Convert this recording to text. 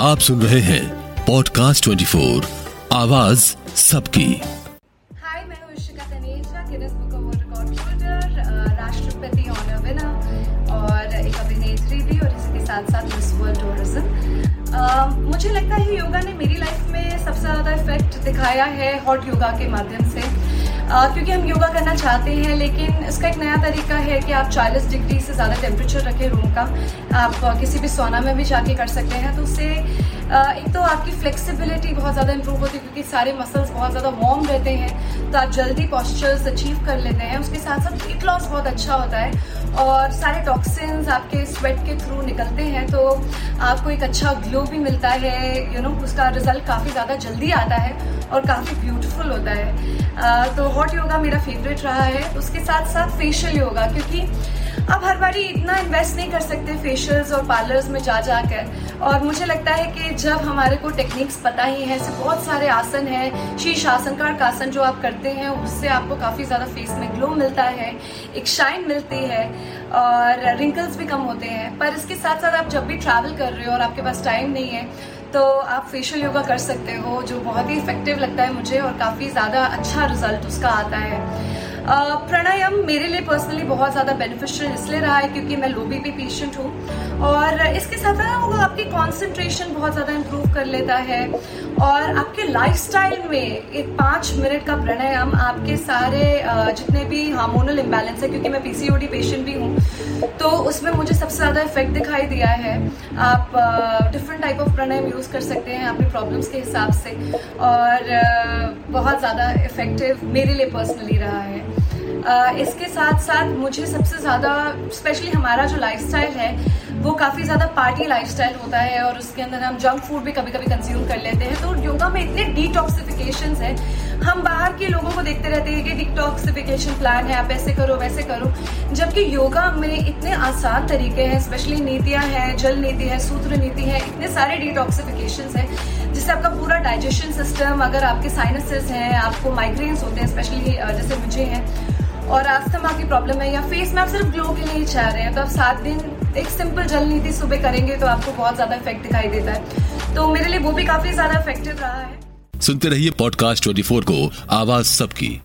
आप सुन रहे हैं पॉडकास्ट 24 आवाज़ सबकी। हाय मैं Taneja book of world record holder राष्ट्रपति ऑनर विनर और एक अभिनेत्री भी, और इसी के साथ साथ मिस वर्ल्ड टूरिज़्म मुझे लगता है योगा ने मेरी लाइफ में सबसे ज़्यादा इफ़ेक्ट दिखाया है हॉट योगा के माध्यम से। क्योंकि हम योगा करना चाहते हैं, लेकिन इसका एक नया तरीका है कि आप 40 डिग्री से ज़्यादा टेम्परेचर रखें रूम का। आप किसी भी सोना में भी जाके कर सकते हैं। तो उससे एक तो आपकी फ्लेक्सिबिलिटी बहुत ज़्यादा इंप्रूव होती है, क्योंकि सारे मसल्स बहुत ज़्यादा वार्म रहते हैं। तो आप जल्दी पॉस्चर्स अचीव कर लेते हैं। उसके साथ साथ वेट लॉस बहुत अच्छा होता है। और सारे टॉक्सिन्स आपके स्वेट के थ्रू निकलते हैं तो आपको एक अच्छा ग्लो भी मिलता है यू you नो know, उसका रिज़ल्ट काफ़ी ज़्यादा जल्दी आता है और काफ़ी ब्यूटीफुल होता है। तो हॉट योगा मेरा फेवरेट रहा है। उसके साथ साथ फेशियल योगा क्योंकि आप हर बारी इतना इन्वेस्ट नहीं कर सकते फेशियल्स और पार्लर्स में जा जाकर और मुझे लगता है कि जब हमारे को टेक्निक्स पता ही है, ऐसे बहुत सारे आसन हैं का आसन जो आप करते हैं, उससे आपको काफ़ी ज़्यादा फेस में ग्लो मिलता है, एक शाइन मिलती है और रिंकल्स भी कम होते हैं। पर इसके साथ साथ आप जब भी ट्रैवल कर रहे हो और आपके पास टाइम नहीं है तो आप फेशियल योगा कर सकते हो, जो बहुत ही इफ़ेक्टिव लगता है मुझे और काफ़ी ज़्यादा अच्छा रिज़ल्ट उसका आता है। प्राणायाम मेरे लिए पर्सनली बहुत ज़्यादा बेनिफिशियल इसलिए रहा है क्योंकि मैं लो बीपी पेशेंट हूँ। और इसके साथ ना वो आपकी कंसंट्रेशन बहुत ज़्यादा इम्प्रूव कर लेता है। और आपके लाइफस्टाइल में एक पाँच मिनट का प्राणायाम आपके सारे जितने भी हार्मोनल इम्बैलेंस है, क्योंकि मैं पीसीओडी पेशेंट भी हूँ तो उसमें मुझे सबसे ज़्यादा इफ़ेक्ट दिखाई दिया है। आप different type of pranayama use कर सकते हैं अपने प्रॉब्लम्स के हिसाब से। और बहुत ज़्यादा इफ़ेक्टिव मेरे लिए पर्सनली रहा है। इसके साथ साथ मुझे सबसे ज़्यादा स्पेशली हमारा जो लाइफस्टाइल है, वो काफ़ी ज़्यादा पार्टी लाइफस्टाइल होता है और उसके अंदर हम जंक फ़ूड भी कभी कभी कंज्यूम कर लेते हैं। तो योगा में इतने डिटॉक्सिफिकेशन है। हम बाहर के लोगों को देखते रहते हैं कि डिटॉक्सिफिकेशन प्लान है, आप ऐसे करो, वैसे करो। जबकि योगा में इतने आसान तरीके हैं स्पेशली नीतियाँ हैं, जल नीति है, सूत्र नीति है, इतने सारे डिटॉक्सिफिकेशन है, जिससे आपका पूरा डाइजेशन सिस्टम अगर आपके साइनसेस हैं, आपको माइग्रेन्स होते हैं स्पेशली जैसे मुझे हैं और आस्थमा की प्रॉब्लम है या फेस में आप सिर्फ़ ग्लो के लिए चाह रहे हैं तो आप सात दिन एक सिंपल जल नीति सुबह करेंगे तो आपको बहुत ज़्यादा इफ़ेक्ट दिखाई देता है। तो मेरे लिए वो भी काफ़ी ज़्यादा इफ़ेक्टिव रहा है। सुनते रहिए पॉडकास्ट ट्वेंटी को, आवाज़ सबकी।